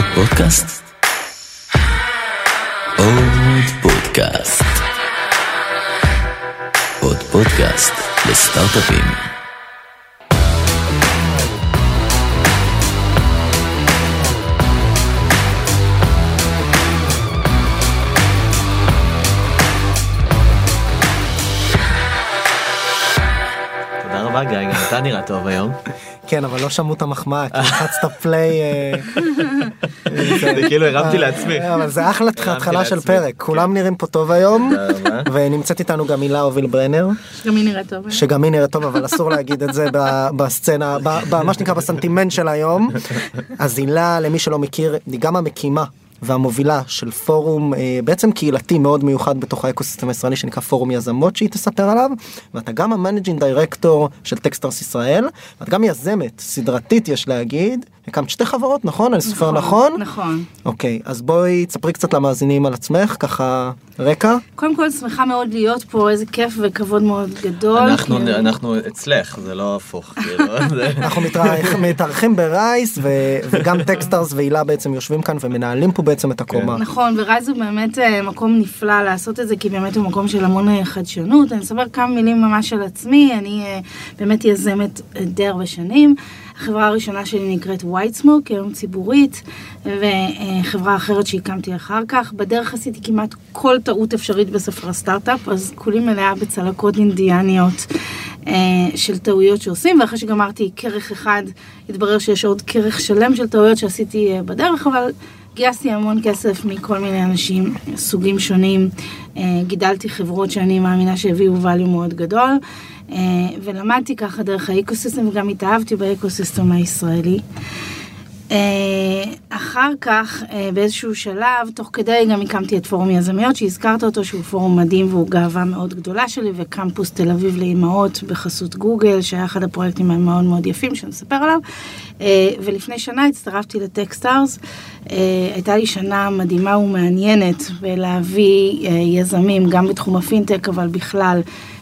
עוד פודקאסט? עוד פודקאסט. עוד פודקאסט לסטארט-אפים. תודה רבה גיא, גם אתה נראה טוב היום. כן, אבל לא שמעו את המחמאה, כי לחצת פליי. אה, זה כאילו הרמתי לעצמי. אה, אבל זה אחלה התחלה של. פרק, כולם נראים פה טוב היום. ונמצאת איתנו גם הילה הוביל ברנר, גם היא נראית טוב. שגם היא נראית טוב, אבל אסור להגיד את זה ב- בסצנה, מה שנקרא בסנטימנט של היום. אז הילה, למי שלא מכיר, היא גם המקימה. והמובילה של פורום אה, בעצם קהילתי מאוד מיוחד בתוך האקוסיסטם הישראלי שנקרא פורום יזמות שהיא תספר עליו ואתה גם ה managing director של Techstars ישראל ואת גם יזמת סדרתית יש להגיד הקמת שתי חברות נכון אני סופר נכון נכון. אוקיי אז בואי תספרי קצת למאזינים על עצמך ככה רקע קודם כל שמחה מאוד להיות פה, איזה כיף וכבוד מאוד גדול. אנחנו כאילו. אנחנו אצלך, זה לא הפוך. כאילו, אנחנו מתארח- מתארחים ב Rise ו- וגם Techstars והילה בעצם יושבים כאן ומנהלים פה בעצם את הקומה. נכון, ו Rise הוא באמת אה, מקום נפלא לעשות את זה, כי באמת הוא מקום של המון אה, חדשנות. אני אספר כמה מילים ממש על עצמי, אני אה, באמת יזמת די הרבה שנים. החברה הראשונה שלי נקראת white smoke, היום ציבורית, וחברה אחרת שהקמתי אחר כך. בדרך עשיתי כמעט כל טעות אפשרית בספר הסטארט-אפ, אז כולי מלאה בצלקות אינדיאניות של טעויות שעושים, ואחרי שגמרתי כרך אחד, התברר שיש עוד כרך שלם של טעויות שעשיתי בדרך, אבל גייסתי המון כסף מכל מיני אנשים, סוגים שונים, אה, גידלתי חברות שאני מאמינה שהביאו value מאוד גדול, אה, ולמדתי ככה דרך האקוסיסטם וגם התאהבתי באקוסיסטם הישראלי. אה, אחר כך, אה, באיזשהו שלב, תוך כדי גם הקמתי את פורום יזמיות, שהזכרת אותו, שהוא פורום מדהים והוא גאווה מאוד גדולה שלי, וקמפוס תל אביב לאימהות בחסות גוגל, שהיה אחד הפרויקטים המאוד מאוד יפים שנספר עליו. אה, ולפני שנה הצטרפתי ל Techstars. הייתה לי שנה מדהימה ומעניינת בלהביא אה, יזמים, גם בתחום הפינטק, אבל בכלל,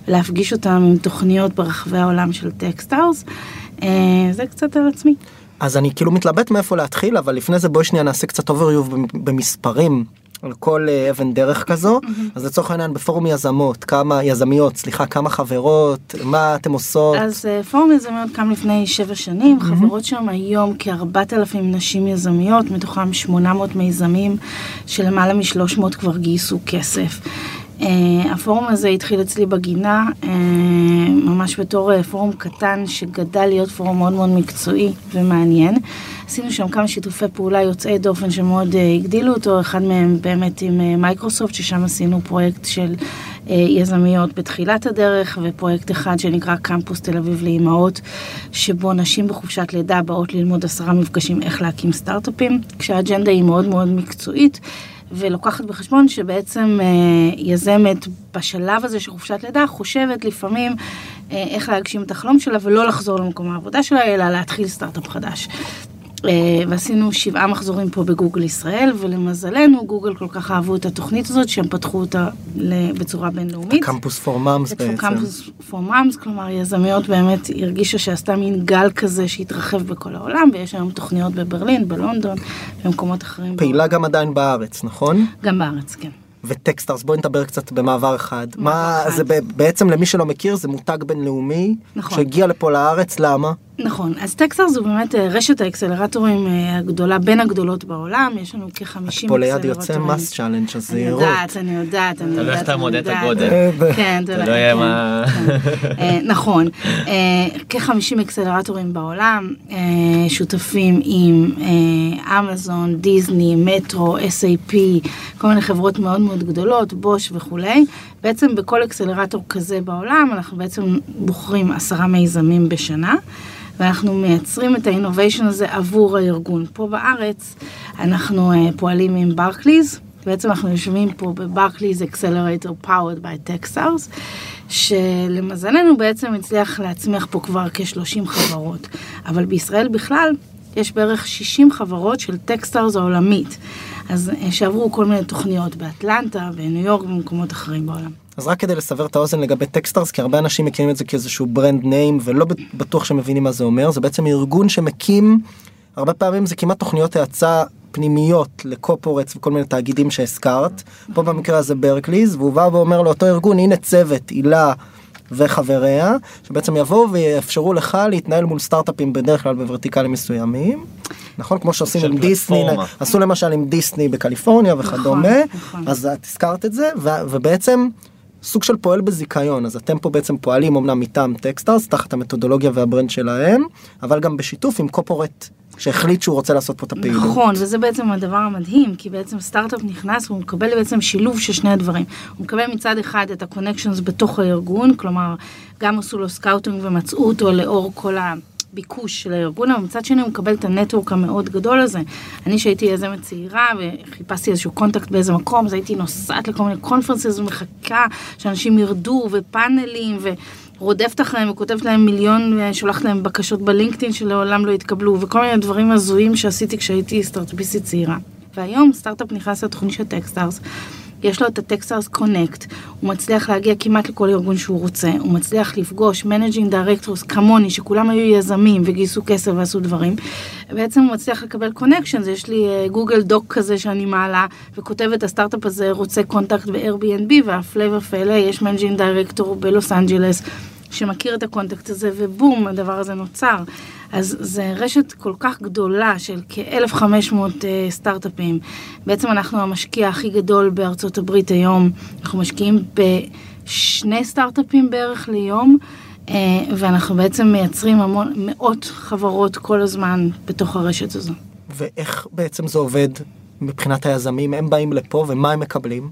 להפגיש אותם עם תוכניות ברחבי העולם של Techstars. זה קצת על עצמי. אז אני כאילו מתלבט מאיפה להתחיל אבל לפני זה בואי שנייה נעשה קצת overview במספרים על כל אה, אבן דרך כזו. אז לצורך העניין בפורום יזמות כמה יזמיות סליחה כמה חברות מה אתם עושות? אז אה, פורום יזמיות קם לפני שבע שנים, חברות שם היום כ-4,000 נשים יזמיות, מתוכם 800 מיזמים, שלמעלה מ-300 כבר גייסו כסף. אה, הפורום הזה התחיל אצלי בגינה, אה, ממש בתור אה, פורום קטן שגדל להיות פורום מאוד מאוד מקצועי ומעניין. עשינו שם כמה שיתופי פעולה יוצאי דופן שמאוד הגדילו אותו, אחד מהם באמת עם מייקרוסופט, ששם עשינו פרויקט של יזמיות בתחילת הדרך, ופרויקט אחד שנקרא קמפוס תל אביב לאימהות, שבו נשים בחופשת לידה באות ללמוד עשרה מפגשים איך להקים סטארט-אפים, כשהאג'נדה היא מאוד מאוד מקצועית. ולוקחת בחשבון שבעצם אה, יזמת בשלב הזה של חופשת לידה חושבת לפעמים אה, איך להגשים את החלום שלה ולא לחזור למקום העבודה שלה אלא להתחיל סטארט-אפ חדש. אה, ועשינו שבעה מחזורים פה בגוגל ישראל ולמזלנו גוגל כל כך אהבו את התוכנית הזאת שהם פתחו אותה בצורה בינלאומית. קמפוס פור מאמס בעצם קמפוס פור מאמס, כלומר יזמיות באמת הרגישה שעשתה מין גל כזה שהתרחב בכל העולם ויש היום תוכניות בברלין, בלונדון, במקומות אחרים. פעילה גם עדיין בארץ נכון גם בארץ, כן. וטקסטרס בואי נדבר קצת במעבר אחד מה אחד. זה בעצם למי שלא מכיר זה מותג בינלאומי נכון. שהגיע לפה לארץ למה נכון, אז טקסטר זו באמת אה, רשת האקסלרטורים אה, הגדולה, בין הגדולות בעולם, יש לנו כ-50 פה ליד יוצא מס צ'אלנג' אז אני. יודעת, אני יודעת, אני תלוי יודעת. איך אתה אני מודד את. הגודל. אה, כן, זה לא יהיה מה... נכון, אה, כ-50 אקסלרטורים בעולם, שותפים עם אמזון, דיסני, Metro, SAP, כל מיני חברות מאוד מאוד גדולות, בוש וכולי. בעצם בכל אקסלרטור כזה בעולם אנחנו בעצם בוחרים עשרה מיזמים בשנה. ואנחנו מייצרים את ה innovation הזה עבור הארגון. פה בארץ אנחנו uh, פועלים עם ברקליז, בעצם אנחנו יושבים פה בברקליז accelerator powered by Techstars, שלמזלנו בעצם הצליח להצמיח פה כבר כ-30 חברות, אבל בישראל בכלל יש בערך 60 חברות של Techstars העולמית, אז אה, שעברו כל מיני תוכניות באטלנטה, בניו יורק ובמקומות אחרים בעולם. אז רק כדי לסבר את האוזן לגבי Techstars כי הרבה אנשים מכירים את זה כאיזשהו brand name ולא בטוח שמבינים מה זה אומר זה בעצם ארגון שמקים הרבה פעמים זה כמעט תוכניות האצה פנימיות ל corporates וכל מיני תאגידים שהזכרת, פה במקרה הזה ברקליז, והוא בא ואומר לאותו ארגון, הנה צוות, הילה וחבריה, שבעצם יבואו ויאפשרו לך להתנהל מול סטארט-אפים בדרך כלל בוורטיקלים מסוימים, נכון? כמו שעושים עם דיסני. עשו למשל עם דיסני בקליפורניה וכדומה, נכון. אז את הזכרת את זה, ו- ובעצם סוג של פועל בזיכיון, אז אתם פה בעצם פועלים אמנם מטעם Techstars, תחת המתודולוגיה וה brand שלהם, אבל גם בשיתוף עם corporate שהחליט שהוא רוצה לעשות פה את הפעילות. נכון, וזה בעצם הדבר המדהים, כי בעצם סטארט-אפ נכנס והוא מקבל בעצם שילוב של שני הדברים. הוא מקבל מצד אחד את ה-connections בתוך הארגון, כלומר, גם עשו לו scouting ומצאו אותו לאור כל הביקוש של הארגון, אבל מצד שני הוא מקבל את ה network המאוד גדול הזה. אני שהייתי יזמת צעירה וחיפשתי איזשהו contact באיזה מקום, אז הייתי נוסעת לכל מיני conferences ומחכה שאנשים ירדו ופאנלים ו... רודפת אחריהם וכותבת להם מיליון, אה, שולחת להם בקשות בלינקדאין שלעולם לא יתקבלו, וכל מיני דברים הזויים שעשיתי כשהייתי סטארט-אפיסטית צעירה. והיום סטארט-אפ נכנס לתוכנית של Techstars, יש לו את ה Techstars Connect, הוא מצליח להגיע כמעט לכל ארגון שהוא רוצה, הוא מצליח לפגוש managing directors כמוני, שכולם היו יזמים וגייסו כסף ועשו דברים, בעצם הוא מצליח לקבל connection, יש לי Google Doc כזה שאני מעלה, וכותבת הסטארט-אפ הזה רוצה contact ב-Airbnb, והפלא ופלא, יש managing director בלוס אנג'לס. שמכיר את ה contact הזה, ובום, הדבר הזה נוצר. אז זה רשת כל כך גדולה של כ-1,500 uh, סטארט-אפים. בעצם אנחנו המשקיע הכי גדול בארצות הברית היום. אנחנו משקיעים בשני סטארט-אפים בערך ליום, uh, ואנחנו בעצם מייצרים המון, מאות חברות כל הזמן בתוך הרשת הזו. ואיך בעצם זה עובד מבחינת היזמים? הם באים לפה ומה הם מקבלים?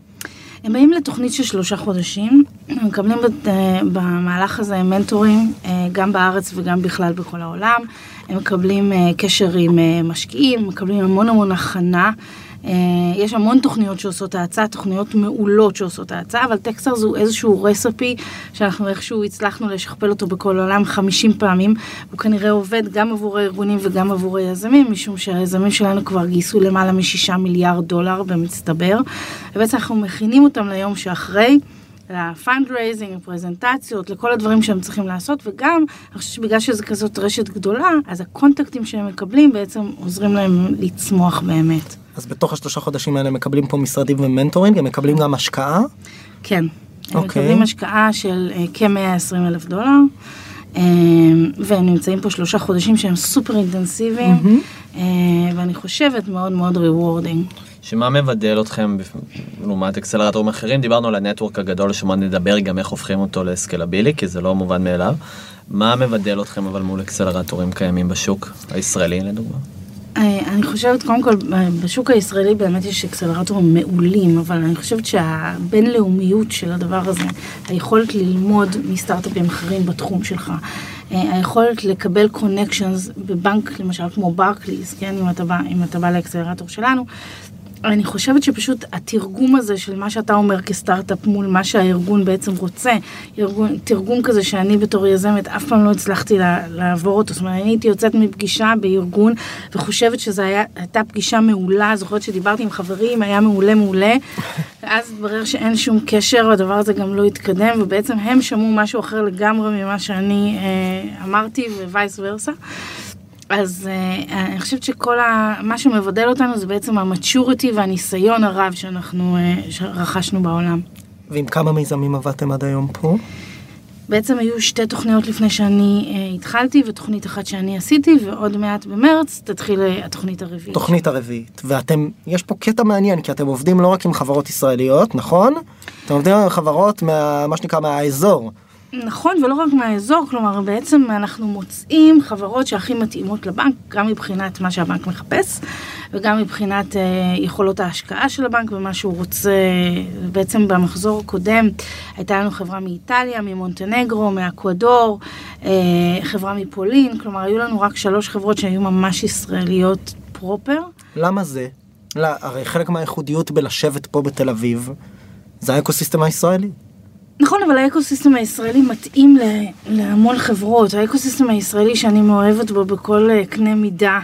הם באים לתוכנית של שלושה חודשים, הם מקבלים אה, במהלך הזה מנטורים, אה, גם בארץ וגם בכלל בכל העולם. הם מקבלים אה, קשר עם משקיעים, מקבלים המון המון הכנה. אה, יש המון תוכניות שעושות האצה, תוכניות מעולות שעושות האצה, אבל טקסטר זו איזשהו רספי שאנחנו איכשהו הצלחנו לשכפל אותו בכל העולם 50 פעמים. הוא כנראה עובד גם עבור הארגונים וגם עבור היזמים, משום שהיזמים שלנו כבר גייסו למעלה משישה מיליארד דולר במצטבר. ובעצם אנחנו מכינים אותם ליום שאחרי. ל fundraising, לפרזנטציות, לכל הדברים שהם צריכים לעשות, וגם, אני חושבת שבגלל שזו כזאת רשת גדולה, אז הקונטקטים שהם מקבלים בעצם עוזרים להם לצמוח באמת. אז בתוך השלושה חודשים האלה מקבלים פה משרדים ו mentoring, הם מקבלים גם השקעה. כן. הם אוקיי. מקבלים השקעה של אה, כ-120 אלף דולר, אה, והם נמצאים פה שלושה חודשים שהם סופר אינטנסיביים, אה, ואני חושבת מאוד מאוד rewarding. שמה מבדל אתכם לעומת אקסלרטורים אחרים? דיברנו על ה network הגדול, שמה נדבר גם איך הופכים אותו ל scalable, כי זה לא מובן מאליו. מה מבדל אתכם אבל מול אקסלרטורים קיימים בשוק הישראלי לדוגמה? אה, אני חושבת, קודם כל, בשוק הישראלי באמת יש אקסלרטורים מעולים, אבל אני חושבת שהבינלאומיות של הדבר הזה, היכולת ללמוד מסטארט-אפים אחרים בתחום שלך, אה, היכולת לקבל connections בבנק, למשל כמו ברקליס, כן, אם אתה בא, אם אתה בא לאקסלרטור שלנו, אני חושבת שפשוט התרגום הזה של מה שאתה אומר כסטארט-אפ מול מה שהארגון בעצם רוצה, ארגון, תרגום כזה שאני בתור יזמת אף פעם לא הצלחתי לה, לעבור אותו. זאת אומרת, אני הייתי יוצאת מפגישה בארגון וחושבת שזו הייתה פגישה מעולה, זוכרת שדיברתי עם חברים, היה מעולה מעולה, ואז התברר שאין שום קשר, והדבר הזה גם לא התקדם, ובעצם הם שמעו משהו אחר לגמרי ממה שאני אה, אמרתי vice versa. אז uh, אני חושבת שכל ה... מה שמבדל אותנו זה בעצם המצ'וריטי והניסיון הרב שאנחנו uh, שרכשנו בעולם. ועם כמה מיזמים עבדתם עד היום פה? בעצם היו שתי תוכניות לפני שאני uh, התחלתי ותוכנית אחת שאני עשיתי ועוד מעט במרץ תתחיל uh, התוכנית הרביעית. תוכנית הרביעית. ואתם, יש פה קטע מעניין, כי אתם עובדים לא רק עם חברות ישראליות, נכון? אתם עובדים עם חברות מה, מה שנקרא מהאזור. נכון, ולא רק מהאזור, כלומר בעצם אנחנו מוצאים חברות שהכי מתאימות לבנק, גם מבחינת מה שהבנק מחפש, וגם מבחינת אה, יכולות ההשקעה של הבנק ומה שהוא רוצה. בעצם במחזור הקודם הייתה לנו חברה מאיטליה, ממונטנגרו, מאקוודור, אה, חברה מפולין, כלומר היו לנו רק שלוש חברות שהיו ממש ישראליות פרופר. למה זה? לא, הרי חלק מהייחודיות בלשבת פה בתל אביב, זה האקוסיסטם הישראלי. נכון, אבל האקוסיסטם הישראלי מתאים להמון חברות. האקוסיסטם הישראלי שאני מאוהבת בו בכל אה, קנה מידה,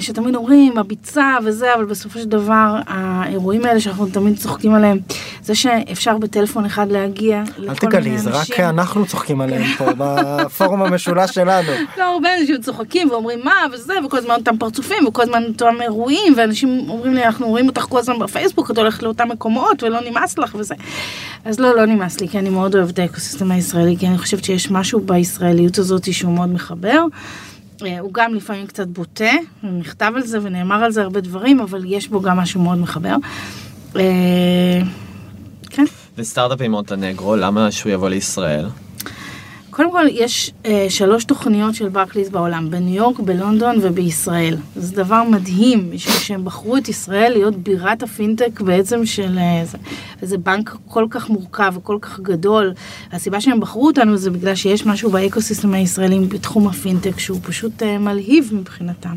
שתמיד אומרים, הביצה וזה, אבל בסופו של דבר, האירועים האלה שאנחנו תמיד צוחקים עליהם, זה שאפשר בטלפון אחד להגיע אל לכל מיני תגלי, אנשים. זה רק אנחנו צוחקים עליהם פה בפורום המשולש שלנו. לא, הרבה אנשים צוחקים ואומרים מה וזה, וכל הזמן אותם פרצופים, וכל הזמן אותם אירועים, ואנשים אומרים לי, אנחנו רואים אותך כל הזמן בפייסבוק, את הולכת לאותם מקומות, ולא נמאס לך וזה. אז לא, לא נמאס לי, כי אני מאוד אוהבת את האקוסיסטם הישראלי, כי אני חושבת שיש משהו בישראליות הזאת שהוא מאוד מחבר. אה, הוא גם לפעמים קצת בוטה, נכתב על זה ונאמר על זה הרבה דברים, אבל יש בו גם משהו מאוד מחבר. אה, כן. וסטארט-אפ עם מונטנגרו, למה שהוא יבוא לישראל? קודם כל, יש אה, שלוש תוכניות של ברקליס בעולם, בניו יורק, בלונדון ובישראל. זה דבר מדהים, משום שהם בחרו את ישראל להיות בירת הפינטק בעצם של אה, זה. וזה בנק כל כך מורכב וכל כך גדול. הסיבה שהם בחרו אותנו זה בגלל שיש משהו באקוסיסטם הישראלי בתחום הפינטק שהוא פשוט אה, מלהיב מבחינתם.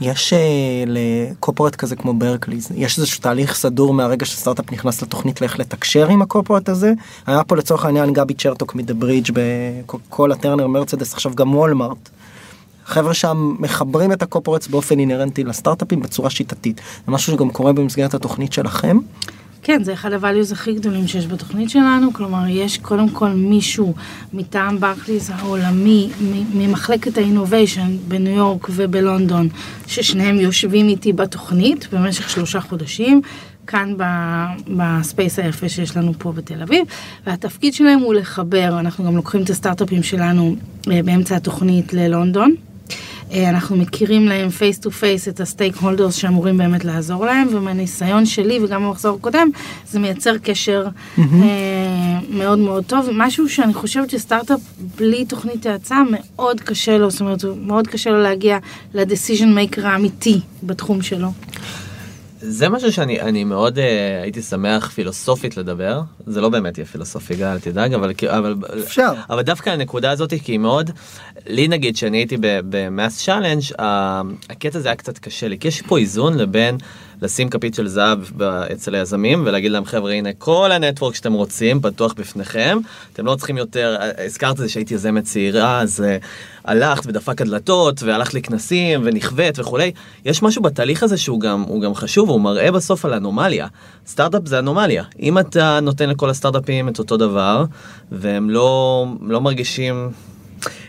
יש אה, ל corporate כזה כמו ברקליז, יש איזשהו תהליך סדור מהרגע שסטארט-אפ נכנס לתוכנית לאיך לתקשר עם ה corporate הזה. היה פה לצורך העניין גבי צ'רטוק מ The Bridge בכל הטרנר מרצדס, עכשיו גם וולמארט. חבר'ה שם מחברים את ה corporates באופן אינהרנטי לסטארט-אפים בצורה שיטתית. זה משהו שגם קורה במסגרת התוכנית שלכם. כן, זה אחד ה values הכי גדולים שיש בתוכנית שלנו, כלומר, יש קודם כל מישהו מטעם ברקליס העולמי, ממחלקת ה innovation בניו יורק ובלונדון, ששניהם יושבים איתי בתוכנית במשך שלושה חודשים. כאן ב space היפה שיש לנו פה בתל אביב, והתפקיד שלהם הוא לחבר, אנחנו גם לוקחים את הסטארט-אפים שלנו אה, באמצע התוכנית ללונדון, אנחנו מכירים להם face to face את ה stakeholders שאמורים באמת לעזור להם, ומהניסיון שלי וגם במחזור הקודם, זה מייצר קשר אה, מאוד מאוד טוב. משהו שאני חושבת שסטארט-אפ בלי תוכנית האצה מאוד קשה לו, זאת אומרת, מאוד קשה לו להגיע ל decision maker האמיתי בתחום שלו. זה משהו שאני אני מאוד uh, הייתי שמח פילוסופית לדבר זה לא באמת יהיה פילוסופי גל אל תדאג אבל אבל אפשר. אבל דווקא הנקודה הזאת כי היא מאוד לי נגיד שאני הייתי ב MassChallenge הקטע זה היה קצת קשה לי כי יש פה איזון לבין לשים כפית של זהב אצל היזמים ולהגיד להם חבר'ה הנה כל ה network שאתם רוצים פתוח בפניכם. אתם לא צריכים יותר הזכרת את זה שהייתי יזמת צעירה אז uh, הלכת ודפק הדלתות והלכת לכנסים ונכווית וכולי. יש משהו בתהליך הזה שהוא גם הוא גם חשוב הוא מראה בסוף על אנומליה. סטארט-אפ זה אנומליה. אם אתה נותן לכל הסטארט-אפים את אותו דבר והם לא לא מרגישים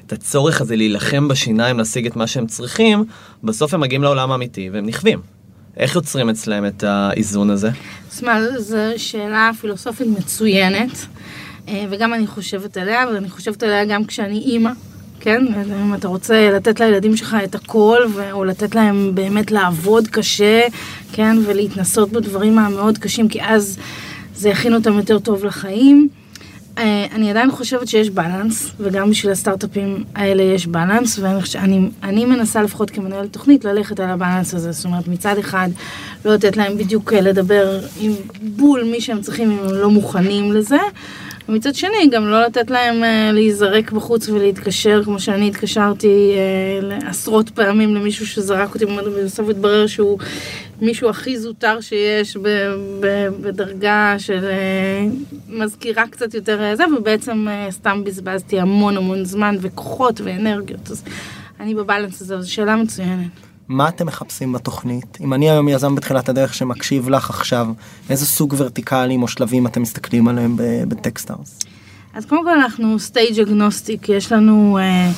את הצורך הזה להילחם בשיניים להשיג את מה שהם צריכים בסוף הם מגיעים לעולם האמיתי והם נכווים. איך יוצרים אצלם את האיזון הזה? תשמע, זו שאלה פילוסופית מצוינת, אה, וגם אני חושבת עליה, ואני חושבת עליה גם כשאני אימא, כן? אם אתה רוצה לתת לילדים שלך את הכל, או לתת להם באמת לעבוד קשה, כן? ולהתנסות בדברים המאוד קשים, כי אז זה יכין אותם יותר טוב לחיים. אה, אני עדיין חושבת שיש בלנס, וגם בשביל הסטארט-אפים האלה יש בלנס, ואני מנסה לפחות כמנהלת תוכנית ללכת על הבלנס הזה. זאת אומרת, מצד אחד, לא לתת להם בדיוק אה, לדבר עם בול מי שהם צריכים אם הם לא מוכנים לזה. ומצד שני, גם לא לתת להם אה, להיזרק בחוץ ולהתקשר, כמו שאני התקשרתי עשרות פעמים למישהו שזרק אותי, ובסוף התברר שהוא מישהו הכי זוטר שיש ב, ב, בדרגה של אה, מזכירה קצת יותר אה, זה, ובעצם אה, סתם בזבזתי המון המון זמן וכוחות ואנרגיות. אז אני בבלנס הזה, זו שאלה מצוינת. מה אתם מחפשים בתוכנית? אם אני היום יזם בתחילת הדרך שמקשיב לך עכשיו, איזה סוג ורטיקלים או שלבים אתם מסתכלים עליהם בטקסטארס? אז קודם כל אנחנו stage agnostic, יש לנו אה,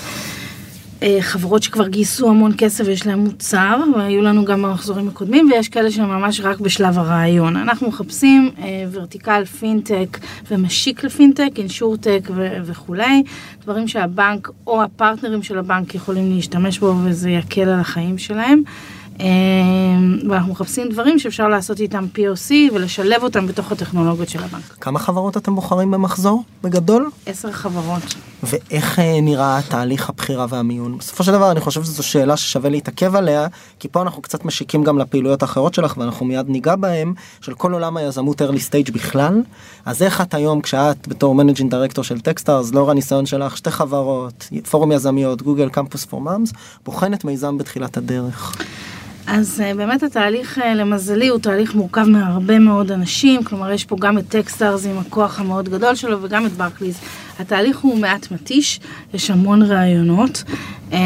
חברות שכבר גייסו המון כסף ויש להם מוצר, והיו לנו גם במחזורים הקודמים, ויש כאלה שממש רק בשלב הרעיון. אנחנו מחפשים אה, vertical פינטק ומשיק לפינטק, insurtech ו- וכולי, דברים שהבנק או הפרטנרים של הבנק יכולים להשתמש בו וזה יקל על החיים שלהם. אה, ואנחנו מחפשים דברים שאפשר לעשות איתם POC ולשלב אותם בתוך הטכנולוגיות של הבנק. כמה חברות אתם בוחרים במחזור בגדול? עשר חברות. ואיך אה, נראה תהליך הבחירה והמיון? בסופו של דבר אני חושב שזו שאלה ששווה להתעכב עליה, כי פה אנחנו קצת משיקים גם לפעילויות האחרות שלך ואנחנו מיד ניגע בהם, של כל עולם היזמות early stage בכלל. אז איך את היום כשאת בתור managing director של Techstars, לאור הניסיון שלך, שתי חברות, פורום יזמיות, Google Campus for Moms, בוחנת מיזם בתחילת הדרך. אז אה, באמת התהליך אה, למזלי הוא תהליך מורכב מהרבה מאוד אנשים, כלומר יש פה גם את Techstars עם הכוח המאוד גדול שלו וגם את ברקליז התהליך הוא מעט מתיש, יש המון רעיונות, אה,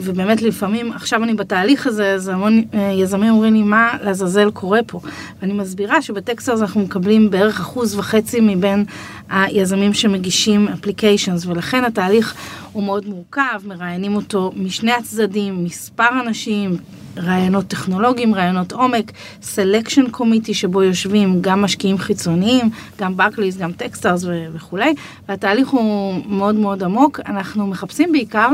ובאמת לפעמים, עכשיו אני בתהליך הזה, אז המון יזמים אומרים לי, מה לעזאזל קורה פה? ואני מסבירה שב Techstars אנחנו מקבלים בערך אחוז וחצי מבין היזמים שמגישים applications, ולכן התהליך הוא מאוד מורכב, מראיינים אותו משני הצדדים, מספר אנשים, ראיונות טכנולוגיים, ראיונות עומק, selection committee שבו יושבים גם משקיעים חיצוניים, גם ברקליס, גם Techstars וכולי, והתהליך הוא מאוד מאוד עמוק. אנחנו מחפשים בעיקר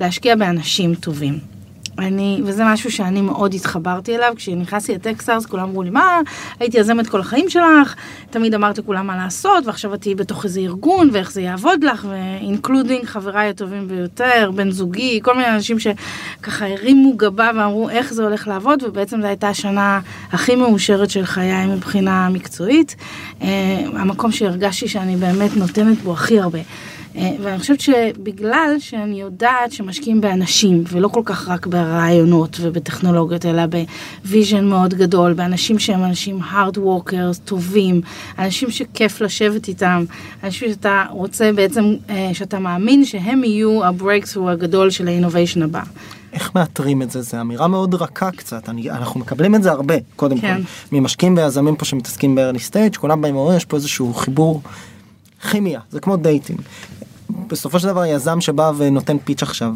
להשקיע באנשים טובים. אני, וזה משהו שאני מאוד התחברתי אליו, כשנכנסתי ל Techstars כולם אמרו לי, מה, הייתי יזמת כל החיים שלך, תמיד אמרת לכולם מה לעשות, ועכשיו את תהיי בתוך איזה ארגון, ואיך זה יעבוד לך, ו including חבריי הטובים ביותר, בן זוגי, כל מיני אנשים שככה הרימו גבה ואמרו איך זה הולך לעבוד, ובעצם זו הייתה השנה הכי מאושרת של חיי מבחינה מקצועית, אה, המקום שהרגשתי שאני באמת נותנת בו הכי הרבה. אה, ואני חושבת שבגלל שאני יודעת שמשקיעים באנשים, ולא כל כך רק ברעיונות ובטכנולוגיות, אלא ב vision מאוד גדול, באנשים שהם אנשים hard workers, טובים, אנשים שכיף לשבת איתם, אנשים שאתה רוצה בעצם, אה, שאתה מאמין שהם יהיו ה-breakthrough הגדול של ה-innovation הבא. איך מאתרים את זה? זו אמירה מאוד רכה קצת, אני, אנחנו מקבלים את זה הרבה, קודם כן. כל, ממשקיעים ויזמים פה שמתעסקים ב-early stage, כולם באים ואומרים, יש פה איזשהו חיבור כימיה, זה כמו dating. בסופו של דבר יזם שבא ונותן pitch עכשיו,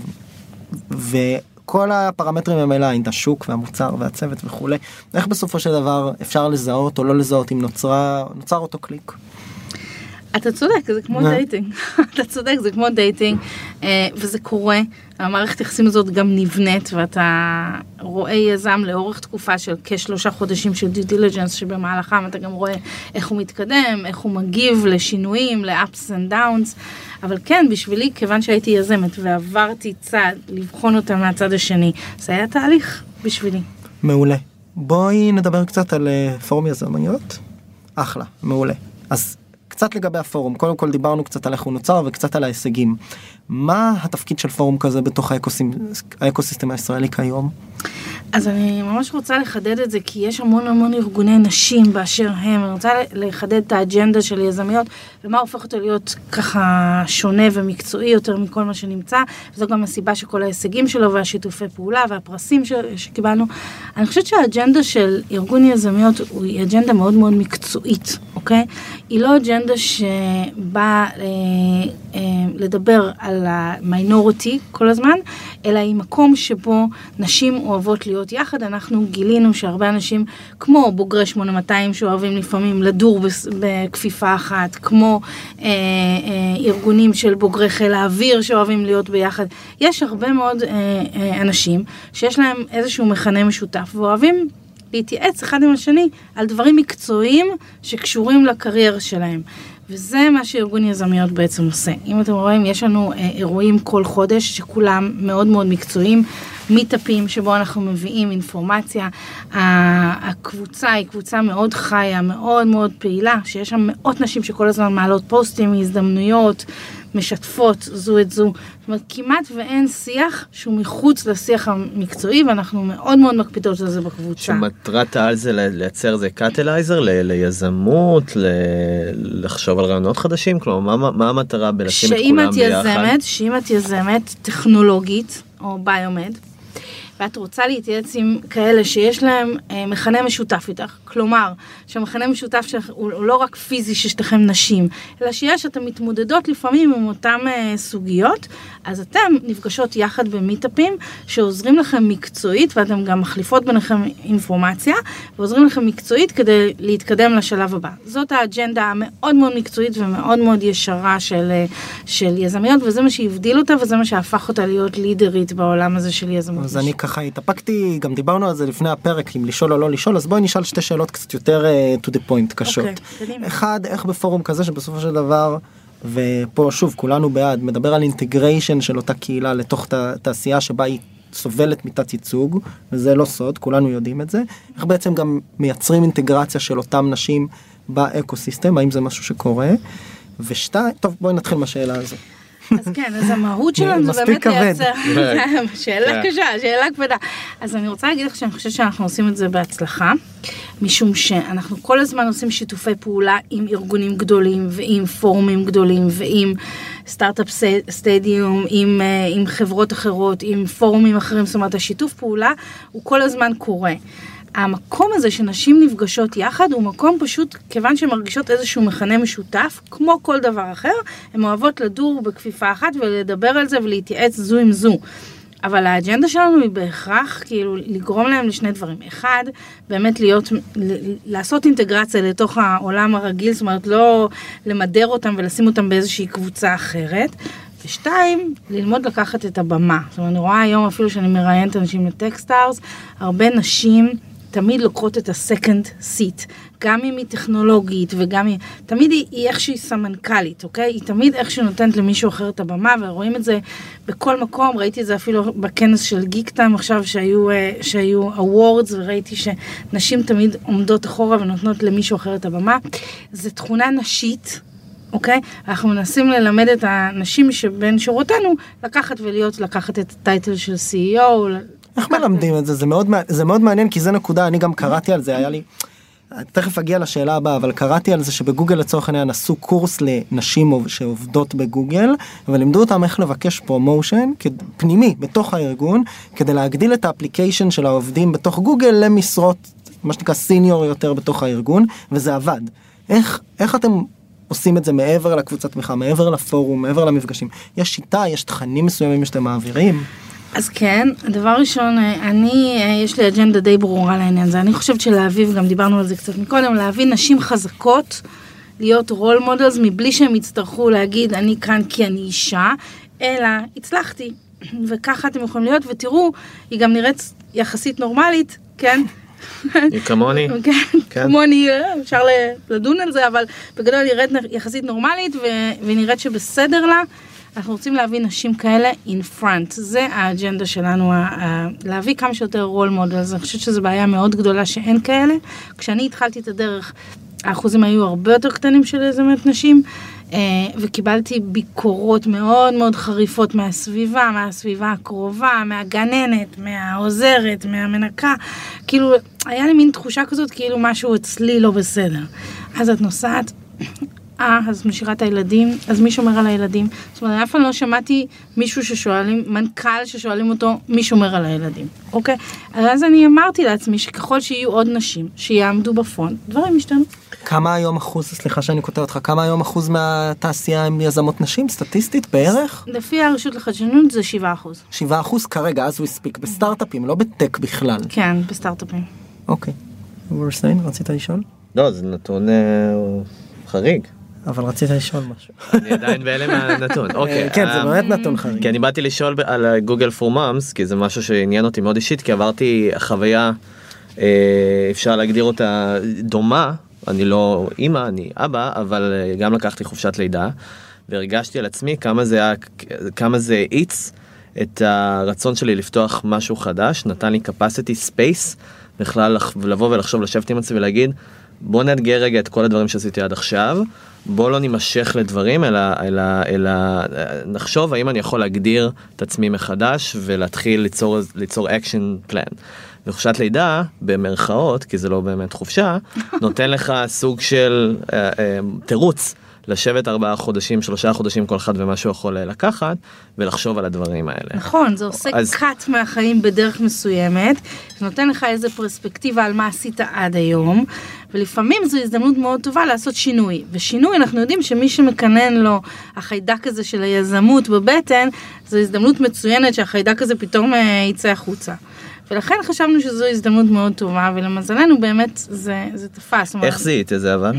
וכל הפרמטרים הם אלה, השוק והמוצר והצוות וכולי, איך בסופו של דבר אפשר לזהות או לא לזהות אם נוצרה, נוצר אותו קליק? אתה צודק, זה כמו dating. אתה צודק, זה כמו dating, וזה קורה. המערכת יחסים הזאת גם נבנית, ואתה רואה יזם לאורך תקופה של כשלושה חודשים של due diligence, שבמהלכם אתה גם רואה איך הוא מתקדם, איך הוא מגיב לשינויים, ל-ups and downs. אבל כן, בשבילי, כיוון שהייתי יזמת ועברתי צעד, לבחון אותה מהצד השני, זה היה תהליך בשבילי. מעולה. בואי נדבר קצת על אה, פורום יזמיות. אחלה, מעולה. אז קצת לגבי הפורום, קודם כל דיברנו קצת על איך הוא נוצר וקצת על ההישגים. מה התפקיד של פורום כזה בתוך האקוסיסטם הישראלי כיום? אז אני ממש רוצה לחדד את זה, כי יש המון המון ארגוני נשים באשר הם. אני רוצה לחדד את האג'נדה של יזמיות, ומה הופך אותו להיות ככה שונה ומקצועי יותר מכל מה שנמצא. וזו גם הסיבה שכל ההישגים שלו והשיתופי פעולה והפרסים ש... שקיבלנו. אני חושבת שהאג'נדה של ארגון יזמיות היא אג'נדה מאוד מאוד מקצועית, אוקיי? היא לא אג'נדה שבאה אה, אה, לדבר על המיינורטי כל הזמן, אלא היא מקום שבו נשים אוהבות להיות יחד. אנחנו גילינו שהרבה אנשים, כמו בוגרי 8200 שאוהבים לפעמים לדור בכפיפה אחת, כמו אה, אה, ארגונים של בוגרי חיל האוויר שאוהבים להיות ביחד, יש הרבה מאוד אה, אה, אנשים שיש להם איזשהו מכנה משותף ואוהבים להתייעץ אחד עם השני על דברים מקצועיים שקשורים לקריירה שלהם. וזה מה שארגון יזמיות בעצם עושה. אם אתם רואים, יש לנו אה, אירועים כל חודש שכולם מאוד מאוד מקצועיים, מיטאפים שבו אנחנו מביאים אינפורמציה. הקבוצה היא קבוצה מאוד חיה, מאוד מאוד פעילה, שיש שם מאות נשים שכל הזמן מעלות פוסטים, הזדמנויות, משתפות זו את זו. זאת אומרת, כמעט ואין שיח שהוא מחוץ לשיח המקצועי, ואנחנו מאוד מאוד מקפידות על זה בקבוצה. שמטרת העל זה לייצר איזה קטלייזר ליזמות, לחשוב על רעיונות חדשים? כלומר, מה, מה המטרה בלשים את כולם ביחד? יזמת, שאם את יזמת טכנולוגית, או ביומד, ואת רוצה להתייעץ עם כאלה שיש להם אה, מכנה משותף איתך, כלומר, שהמכנה משותף שלך הוא, הוא לא רק פיזי ששתיכם נשים, אלא שיש, אתן מתמודדות לפעמים עם אותן אה, סוגיות, אז אתן נפגשות יחד במיטאפים שעוזרים לכם מקצועית, ואתן גם מחליפות ביניכם אינפורמציה, ועוזרים לכם מקצועית כדי להתקדם לשלב הבא. זאת האג'נדה המאוד מאוד מקצועית ומאוד מאוד ישרה של, אה, של יזמיות, וזה מה שהבדיל אותה וזה מה שהפך אותה להיות לידרית בעולם הזה של יזמות. אז אני ככה התאפקתי, גם דיברנו על זה לפני הפרק, אם לשאול או לא לשאול, אז בואי נשאל שתי שאלות קצת יותר uh, to the point קשות. Okay, אוקיי, אחד, איך בפורום כזה שבסופו של דבר, ופה שוב כולנו בעד, מדבר על integration של אותה קהילה לתוך תעשייה שבה היא סובלת מתת ייצוג, וזה לא סוד, כולנו יודעים את זה. איך בעצם גם מייצרים אינטגרציה של אותם נשים ב ecosystem, האם זה משהו שקורה? ושתיים, טוב בואי נתחיל מהשאלה הזו. אז כן, אז המהות שלנו זה באמת לייצר, שאלה כן. קשה, שאלה כבדה. אז אני רוצה להגיד לך שאני חושבת שאנחנו עושים את זה בהצלחה, משום שאנחנו כל הזמן עושים שיתופי פעולה עם ארגונים גדולים ועם פורומים גדולים ועם סטארט-אפ סטדיום, עם, אה, עם חברות אחרות, עם פורומים אחרים, זאת אומרת השיתוף פעולה הוא כל הזמן קורה. המקום הזה שנשים נפגשות יחד הוא מקום פשוט, כיוון שהן מרגישות איזשהו מכנה משותף, כמו כל דבר אחר, הן אוהבות לדור בכפיפה אחת ולדבר על זה ולהתייעץ זו עם זו. אבל האג'נדה שלנו היא בהכרח כאילו לגרום להם לשני דברים. אחד, באמת להיות, לעשות אינטגרציה לתוך העולם הרגיל, זאת אומרת לא למדר אותם ולשים אותם באיזושהי קבוצה אחרת. ושתיים, ללמוד לקחת את הבמה. זאת אומרת, אני רואה היום אפילו שאני מראיינת אנשים לטקסטארס, הרבה נשים תמיד לוקחות את ה-second seat, גם אם היא טכנולוגית וגם אם... תמיד היא, היא איכשהי סמנכ"לית, אוקיי? היא תמיד איכשהו נותנת למישהו אחר את הבמה, ורואים את זה בכל מקום, ראיתי את זה אפילו בכנס של גיקטיים עכשיו, שהיו, אה, שהיו awards, וראיתי שנשים תמיד עומדות אחורה ונותנות למישהו אחר את הבמה. זו תכונה נשית. אוקיי? אנחנו מנסים ללמד את הנשים שבין שורותינו לקחת ולהיות, לקחת את ה title של CEO, איך מלמדים את זה? זה מאוד, זה מאוד מעניין כי זה נקודה, אני גם קראתי על זה, היה לי... תכף אגיע לשאלה הבאה, אבל קראתי על זה שבגוגל לצורך העניין עשו קורס לנשים שעובדות בגוגל, ולימדו אותם איך לבקש promotion פנימי בתוך הארגון, כדי להגדיל את ה application של העובדים בתוך גוגל למשרות, מה שנקרא senior יותר בתוך הארגון, וזה עבד. איך, איך אתם עושים את זה מעבר לקבוצת תמיכה, מעבר לפורום, מעבר למפגשים? יש שיטה, יש תכנים מסוימים שאתם מעבירים? אז כן, דבר ראשון, אה, אני, אה, יש לי אג'נדה די ברורה לעניין הזה. אני חושבת שלהביא, וגם דיברנו על זה קצת מקודם, להביא נשים חזקות, להיות role models, מבלי שהם יצטרכו להגיד, אני כאן כי אני אישה, אלא הצלחתי, וככה אתם יכולים להיות, ותראו, היא גם נראית יחסית נורמלית, כן? היא כמוני. כן, כן. כמוני, אה, אפשר לדון על זה, אבל בגדול היא נראית יחסית נורמלית, ונראית שבסדר לה. אנחנו רוצים להביא נשים כאלה in front, זה האג'נדה שלנו, להביא כמה שיותר role models, אני חושבת שזו בעיה מאוד גדולה שאין כאלה. כשאני התחלתי את הדרך, האחוזים היו הרבה יותר קטנים של יזמת נשים, אה, וקיבלתי ביקורות מאוד מאוד חריפות מהסביבה, מהסביבה הקרובה, מהגננת, מהעוזרת, מהמנקה, כאילו, היה לי מין תחושה כזאת כאילו משהו אצלי לא בסדר. אז את נוסעת אה, אז משאירה את הילדים, אז מי שומר על הילדים? זאת אומרת, אף פעם לא שמעתי מישהו ששואלים, מנכ"ל ששואלים אותו, מי שומר על הילדים, אוקיי? אז אני אמרתי לעצמי שככל שיהיו עוד נשים שיעמדו בפרונט, דברים ישתנו. כמה היום אחוז, סליחה שאני כותב אותך, כמה היום אחוז מהתעשייה הם יזמות נשים, סטטיסטית, בערך? לפי הרשות לחדשנות זה 7 אחוז. 7 אחוז כרגע, אז הוא הספיק, בסטארט-אפים, לא בטק בכלל. כן, בסטארט-אפים. אוקיי. ורסיין, רצית לשאול? לא, זה נתון אה, חריג. אבל רצית לשאול משהו. אני עדיין בהלם מהנתון. אוקיי. כן, זה באמת נתון חריג. כי אני באתי לשאול על גוגל פור מאמס, כי זה משהו שעניין אותי מאוד אישית, כי עברתי חוויה, אה, אפשר להגדיר אותה דומה, אני לא אימא, אני אבא, אבל אה, גם לקחתי חופשת לידה, והרגשתי על עצמי כמה זה היה, כמה זה האיץ את הרצון שלי לפתוח משהו חדש, נתן לי capacity space בכלל לבוא ולחשוב, לשבת עם עצמי ולהגיד, בוא נאתגר רגע את כל הדברים שעשיתי עד עכשיו, בוא לא נימשך לדברים, אלא, אלא, אלא נחשוב האם אני יכול להגדיר את עצמי מחדש ולהתחיל ליצור, ליצור action plan. וחופשת לידה, במרכאות, כי זה לא באמת חופשה, נותן לך סוג של אה, אה, תירוץ לשבת ארבעה חודשים, שלושה חודשים כל אחד ומה שהוא יכול לקחת, ולחשוב על הדברים האלה. נכון, זה עושה אז... cut מהחיים בדרך מסוימת, נותן לך איזה פרספקטיבה על מה עשית עד היום, ולפעמים זו הזדמנות מאוד טובה לעשות שינוי. ושינוי, אנחנו יודעים שמי שמקנן לו החיידק הזה של היזמות בבטן, זו הזדמנות מצוינת שהחיידק הזה פתאום אה, יצא החוצה. ולכן חשבנו שזו הזדמנות מאוד טובה, ולמזלנו באמת זה, זה תפס. איך זיהית את זה אבל?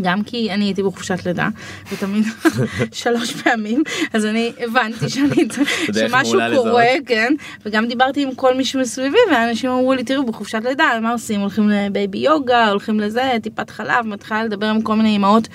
גם כי אני הייתי בחופשת לידה, ותמיד שלוש פעמים, אז אני הבנתי שאני, שמשהו קורה, כן, וגם דיברתי עם כל מי שמסביבי, ואנשים אמרו לי, תראו, בחופשת לידה, מה עושים? הולכים לבייבי יוגה, הולכים לזה, טיפת חלב, מתחילה לדבר עם כל מיני אמהות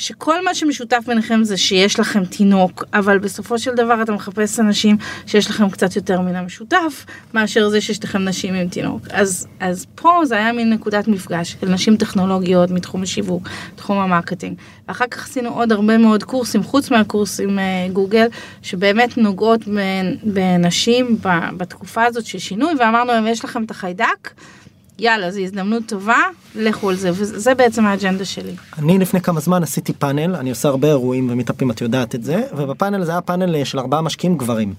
שכל מה שמשותף ביניכם זה שיש לכם תינוק, אבל בסופו של דבר אתה מחפש אנשים שיש לכם קצת יותר מן המשותף, מאשר זה שיש לכם נשים עם תינוק. אז, אז פה זה היה מין נקודת מפגש של נשים טכנולוגיות מתחום השיווק, תחום ה marketing. ואחר כך עשינו עוד הרבה מאוד קורסים, חוץ מהקורסים אה, גוגל, שבאמת נוגעות בנשים בתקופה הזאת של שינוי, ואמרנו להם, יש לכם את החיידק, יאללה, זו הזדמנות טובה, לכו על זה, וזה בעצם האג'נדה שלי. אני לפני כמה זמן עשיתי פאנל, אני עושה הרבה אירועים ומיטאפים, את יודעת את זה, ובפאנל זה היה פאנל של ארבעה משקיעים גברים.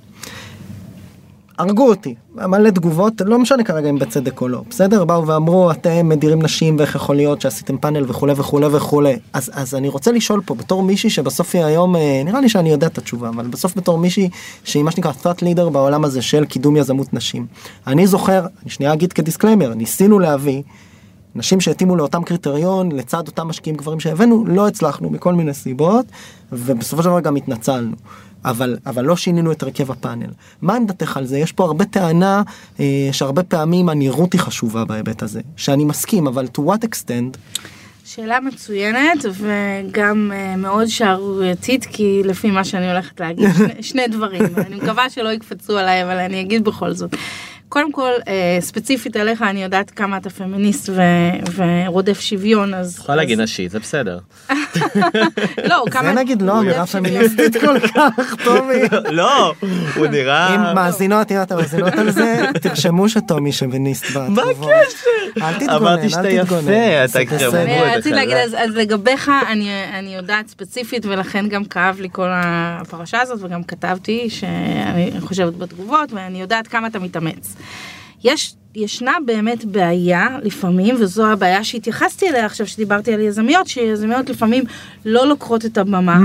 הרגו אותי, מלא תגובות, לא משנה כרגע אם בצדק או לא, בסדר? באו ואמרו אתם מדירים נשים ואיך יכול להיות שעשיתם פאנל וכולי וכולי וכולי. אז, אז אני רוצה לשאול פה בתור מישהי שבסוף היא היום, אה, נראה לי שאני יודע את התשובה, אבל בסוף בתור מישהי שהיא מה שנקרא thought leader בעולם הזה של קידום יזמות נשים. אני זוכר, אני שנייה אגיד כדיסקליימר, ניסינו להביא נשים שהתאימו לאותם קריטריון לצד אותם משקיעים גברים שהבאנו, לא הצלחנו מכל מיני סיבות, ובסופו של דבר גם התנצלנו. אבל, אבל לא שינינו את הרכב הפאנל. מה עמדתך על זה? יש פה הרבה טענה אה, שהרבה פעמים הנראות היא חשובה בהיבט הזה, שאני מסכים, אבל to what extent? שאלה מצוינת וגם uh, מאוד שערורייתית כי לפי מה שאני הולכת להגיד שני, שני דברים אני מקווה שלא יקפצו עליי אבל אני אגיד בכל זאת. קודם כל, אה, ספציפית עליך, אני יודעת כמה אתה פמיניסט ו- ורודף שוויון, אז... יכולה להגיד נשי, זה בסדר. לא, כמה... זה נגיד לא אמירה. פמיניסטית כל כך, טומי. לא, הוא נראה... אם מאזינות, אם אתם מאזינות על זה, תרשמו שטומי שוויניסט בתגובות. אל תתגונן, אמרתי שאתה אל תתגונן. יפה, זה אתה בסדר. קרוב. אני את רציתי החלק. להגיד, אז, לגביך, אני, אני יודעת ספציפית, ולכן גם כאב לי כל הפרשה הזאת, וגם כתבתי, שאני חושבת בתגובות, ואני יודעת כמה אתה מתאמץ. יש, ישנה באמת בעיה לפעמים, וזו הבעיה שהתייחסתי אליה עכשיו, שדיברתי על יזמיות, שיזמיות לפעמים לא לוקחות את הבמה,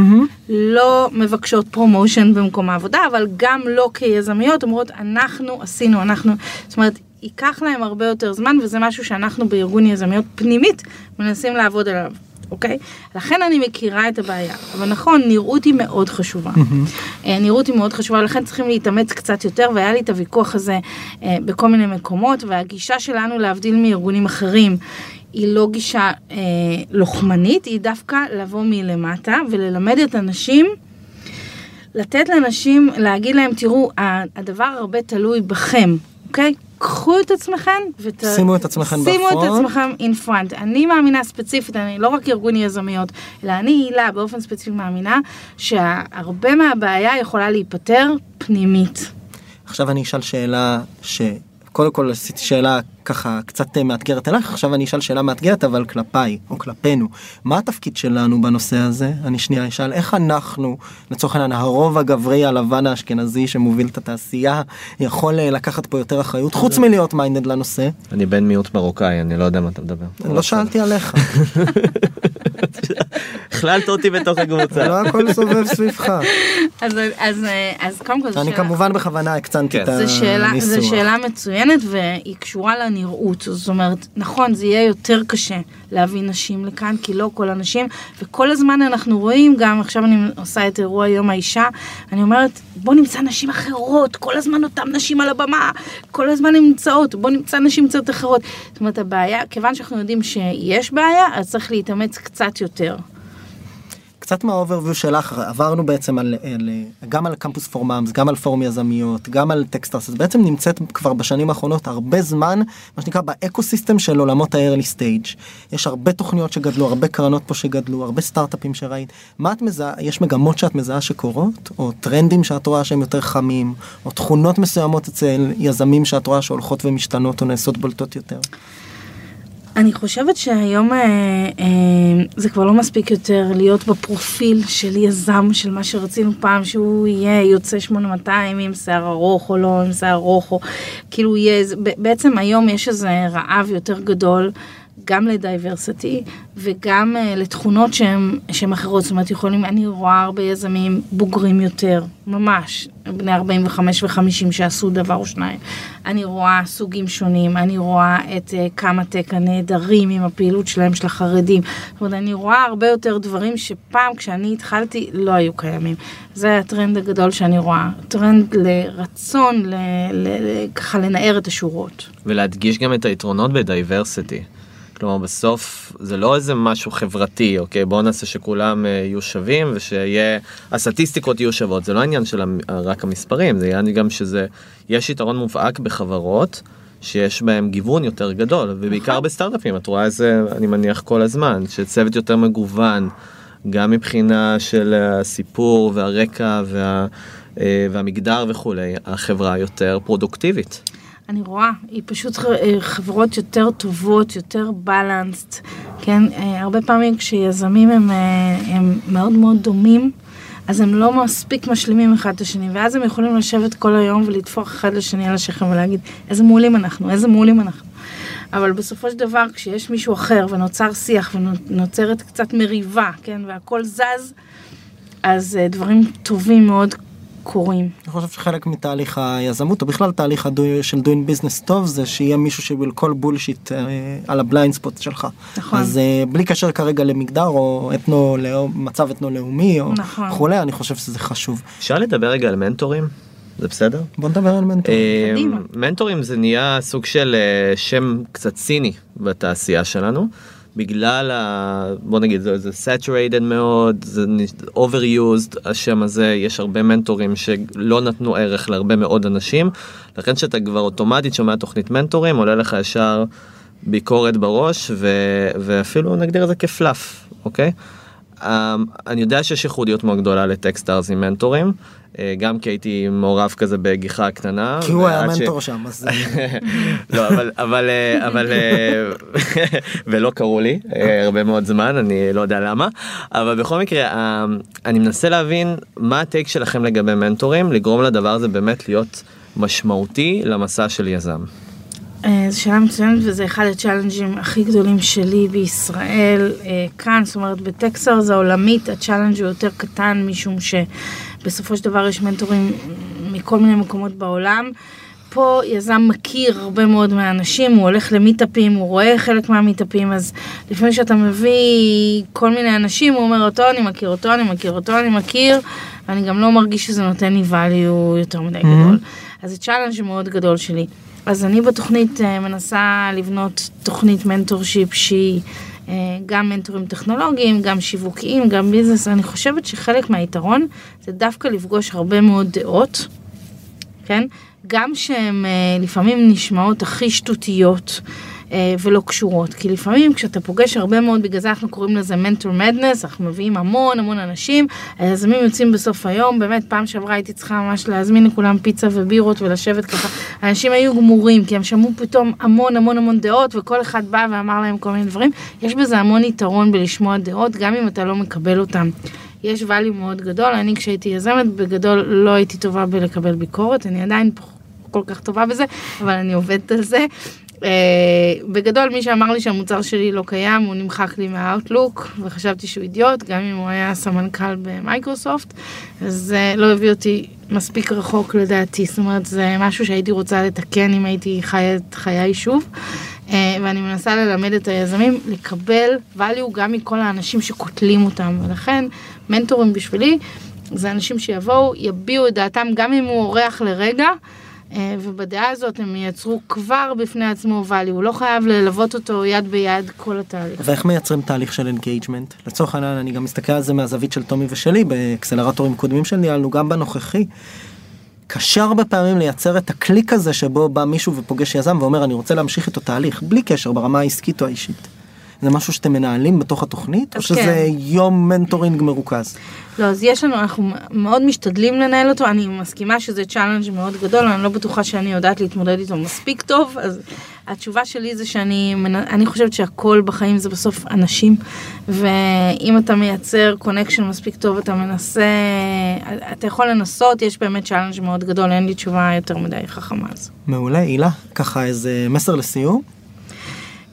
לא מבקשות promotion במקום העבודה, אבל גם לא כיזמיות, אומרות, אנחנו עשינו, אנחנו, זאת אומרת, ייקח להם הרבה יותר זמן, וזה משהו שאנחנו בארגון יזמיות פנימית מנסים לעבוד עליו. אוקיי? לכן אני מכירה את הבעיה. אבל נכון, נראות היא מאוד חשובה. אה, נראות היא מאוד חשובה, לכן צריכים להתאמץ קצת יותר, והיה לי את הוויכוח הזה אה, בכל מיני מקומות, והגישה שלנו, להבדיל מארגונים אחרים, היא לא גישה אה, לוחמנית, היא דווקא לבוא מלמטה וללמד את הנשים לתת לאנשים, להגיד להם, תראו, הדבר הרבה תלוי בכם, אוקיי? קחו את עצמכם ות... שימו את עצמכם שימו את בפרונט. עצמכם in front. אני מאמינה ספציפית, אני לא רק ארגון יזמיות, אלא אני הילה באופן ספציפי מאמינה שהרבה מהבעיה יכולה להיפתר פנימית. עכשיו אני אשאל שאלה שקודם כל עשיתי שאלה ככה קצת אה, מאתגרת אליך, עכשיו אני אשאל שאלה מאתגרת אבל כלפיי או כלפינו. מה התפקיד שלנו בנושא הזה? אני שנייה אשאל איך אנחנו, לצורך העניין הרוב הגברי הלבן האשכנזי שמוביל את התעשייה, יכול אה, לקחת פה יותר אחריות חוץ מלהיות מיינדד לנושא? אני בן מיעוט מרוקאי, אני לא יודע מה אתה מדבר. לא שאלתי עליך, הכללת אותי בתוך הקבוצה. לא הכל סובב סביבך. אז, אז, אז קודם כל, זו אני שאלה- כמובן בכוונה הקצנתי כן. את הניסוח. זו שאלה מצוינת והיא קשורה לנראות. זאת אומרת, נכון, זה יהיה יותר קשה להביא נשים לכאן, כי לא כל הנשים, וכל הזמן אנחנו רואים, גם עכשיו אני עושה את אירוע יום האישה, אני אומרת, בוא נמצא נשים אחרות, כל הזמן אותן נשים על הבמה, כל הזמן הן נמצאות, בוא נמצא נשים קצת אחרות. זאת אומרת, הבעיה, כיוון שאנחנו יודעים שיש בעיה, אז צריך להתאמץ קצת יותר. קצת מה overview שלך עברנו בעצם על, על גם על Campus for Moms גם על פורום יזמיות גם על Techstars בעצם נמצאת כבר בשנים האחרונות הרבה זמן מה שנקרא ב ecosystem של עולמות ה-early stage יש הרבה תוכניות שגדלו הרבה קרנות פה שגדלו הרבה סטארט-אפים שראית מה את מזהה יש מגמות שאת מזהה שקורות או טרנדים שאת רואה שהם יותר חמים או תכונות מסוימות אצל יזמים שאת רואה שהולכות ומשתנות או נעשות בולטות יותר. אני חושבת שהיום אה, אה, זה כבר לא מספיק יותר להיות בפרופיל של יזם, של מה שרצינו פעם, שהוא יהיה יוצא 8200 עם שיער ארוך או לא עם שיער ארוך, או כאילו יהיה, בעצם היום יש איזה רעב יותר גדול. גם לדייברסיטי וגם uh, לתכונות שהן אחרות, זאת אומרת יכולים, אני רואה הרבה יזמים בוגרים יותר, ממש, בני 45 ו-50 שעשו דבר או שניים. אני רואה סוגים שונים, אני רואה את אה, KamaTech הנהדרים עם הפעילות שלהם, של החרדים. זאת אומרת, אני רואה הרבה יותר דברים שפעם כשאני התחלתי לא היו קיימים. זה הטרנד הגדול שאני רואה, טרנד לרצון, ככה לנער את השורות. ולהדגיש גם את היתרונות ב diversity. כלומר בסוף זה לא איזה משהו חברתי אוקיי? בוא נעשה שכולם אה, יהיו שווים ושיהיה הסטטיסטיקות יהיו שוות. זה לא העניין של המ- רק המספרים זה עניין גם שזה יש יתרון מובהק בחברות שיש בהם גיוון יותר גדול ובעיקר בסטארט-אפים. את רואה את זה אני מניח כל הזמן שצוות יותר מגוון גם מבחינה של הסיפור והרקע וה, אה, והמגדר וכולי החברה יותר פרודוקטיבית. אני רואה, היא פשוט אה, חברות יותר טובות, יותר בלנסט, כן? אה, הרבה פעמים כשיזמים הם, אה, הם מאוד מאוד דומים, אז הם לא מספיק משלימים אחד את השני, ואז הם יכולים לשבת כל היום ולטפוח אחד לשני על השכם ולהגיד, איזה מעולים אנחנו, איזה מעולים אנחנו. אבל בסופו של דבר, כשיש מישהו אחר ונוצר שיח ונוצרת קצת מריבה, כן, והכל זז, אז דברים טובים מאוד קורים. אני חושב שחלק מתהליך היזמות, או בכלל תהליך הדו- של doing business טוב, זה שיהיה מישהו שוויל כל בולשיט על ה blind spot שלך. נכון. אז אה, בלי קשר כרגע למגדר, או אתנו, לאום- מצב אתנו-לאומי, או נכון. כולי, אני חושב שזה חשוב. אפשר לדבר רגע על מנטורים? זה בסדר? בוא נדבר על מנטור. אה. מנטורים זה נהיה סוג של אה, שם קצת ציני בתעשייה שלנו. בגלל ה... בוא נגיד זה, זה saturated מאוד, זה overused השם הזה, יש הרבה מנטורים שלא נתנו ערך להרבה מאוד אנשים, לכן כשאתה כבר אוטומטית שומע תוכנית מנטורים עולה לך ישר ביקורת בראש ו... ואפילו נגדיר את זה כפלאף, אוקיי? Um, אני יודע שיש ייחודיות מאוד גדולה לטקסטארס עם מנטורים, אה, גם כי הייתי מעורב כזה בגיחה קטנה. כי הוא היה ש- מנטור שם, אז לא, אבל, אבל, אה, אבל, אה, ולא קראו לי הרבה מאוד זמן, אני לא יודע למה, אבל בכל מקרה, אה, אני מנסה להבין מה הטייק שלכם לגבי מנטורים, לגרום לדבר הזה באמת להיות משמעותי למסע של יזם. אה, זו שאלה מצוינת וזה אחד הצ'אלנג'ים הכי גדולים שלי בישראל אה, כאן, זאת אומרת ב Techstars העולמית ה challenge הוא יותר קטן משום שבסופו של דבר יש מנטורים מכל מיני מקומות בעולם. פה יזם מכיר הרבה מאוד מהאנשים, הוא הולך למיטאפים, הוא רואה חלק מהמיטאפים, אז לפעמים כשאתה מביא כל מיני אנשים, הוא אומר אותו אני מכיר, אותו אני מכיר, אותו אני מכיר, ואני גם לא מרגיש שזה נותן לי value יותר מדי גדול. אז זה challenge מאוד גדול שלי. אז אני בתוכנית אה, מנסה לבנות תוכנית mentorship שהיא אה, גם מנטורים טכנולוגיים, גם שיווקיים, גם business. אני חושבת שחלק מהיתרון זה דווקא לפגוש הרבה מאוד דעות, כן? גם שהן אה, לפעמים נשמעות הכי שטותיות. אה, ולא קשורות, כי לפעמים כשאתה פוגש הרבה מאוד, בגלל זה אנחנו קוראים לזה mentor madness, אנחנו מביאים המון המון אנשים, היזמים יוצאים בסוף היום, באמת פעם שעברה הייתי צריכה ממש להזמין לכולם פיצה ובירות ולשבת ככה, אנשים היו גמורים, כי הם שמעו פתאום המון המון המון דעות, וכל אחד בא ואמר להם כל מיני דברים, יש בזה המון יתרון בלשמוע דעות, גם אם אתה לא מקבל אותם. יש value מאוד גדול, אני כשהייתי יזמת בגדול לא הייתי טובה בלקבל ביקורת, אני עדיין כל כך טובה בזה, אבל אני עובדת על זה. Uh, בגדול מי שאמר לי שהמוצר שלי לא קיים הוא נמחק לי מהאוטלוק וחשבתי שהוא אידיוט גם אם הוא היה סמנכ"ל במייקרוסופט אז אה, לא הביא אותי מספיק רחוק לדעתי זאת אומרת זה משהו שהייתי רוצה לתקן אם הייתי חיה את חיי שוב אה, ואני מנסה ללמד את היזמים לקבל value גם מכל האנשים שקוטלים אותם ולכן מנטורים בשבילי זה אנשים שיבואו יביעו את דעתם גם אם הוא אורח לרגע. אה, ובדעה הזאת הם ייצרו כבר בפני עצמו value, הוא לא חייב ללוות אותו יד ביד כל התהליך. ואיך מייצרים תהליך של engagement? לצורך העניין אני גם מסתכל על זה מהזווית של טומי ושלי באקסלרטורים קודמים שניהלנו גם בנוכחי. קשה הרבה פעמים לייצר את הקליק הזה שבו בא מישהו ופוגש יזם ואומר אני רוצה להמשיך איתו תהליך בלי קשר ברמה העסקית או האישית. זה משהו שאתם מנהלים בתוך התוכנית או שזה כן. יום mentoring מרוכז? לא, אז יש לנו, אנחנו מאוד משתדלים לנהל אותו, אני מסכימה שזה challenge מאוד גדול, אני לא בטוחה שאני יודעת להתמודד איתו מספיק טוב, אז התשובה שלי זה שאני אני חושבת שהכל בחיים זה בסוף אנשים, ואם אתה מייצר connection מספיק טוב, אתה מנסה, אתה יכול לנסות, יש באמת challenge מאוד גדול, אין לי תשובה יותר מדי חכמה על זה. מעולה הילה ככה איזה מסר לסיום.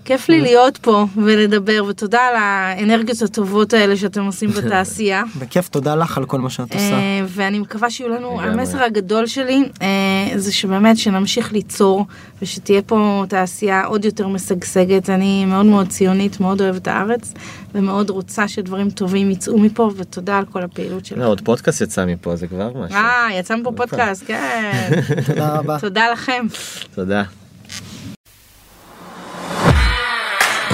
כיף לי להיות פה ולדבר, ותודה על האנרגיות הטובות האלה שאתם עושים בתעשייה. בכיף תודה לך על כל מה שאת עושה. אה, ואני מקווה שיהיו לנו. המסר הגדול שלי אה, זה שבאמת שנמשיך ליצור ושתהיה פה תעשייה עוד יותר משגשגת. אני מאוד מאוד ציונית, מאוד אוהבת את הארץ ומאוד רוצה שדברים טובים יצאו מפה ותודה על כל הפעילות לא, שלך. עוד פודקאסט יצא מפה, זה כבר משהו. אה, יצא מפה פודקאסט, כן. תודה רבה. תודה לכם. תודה.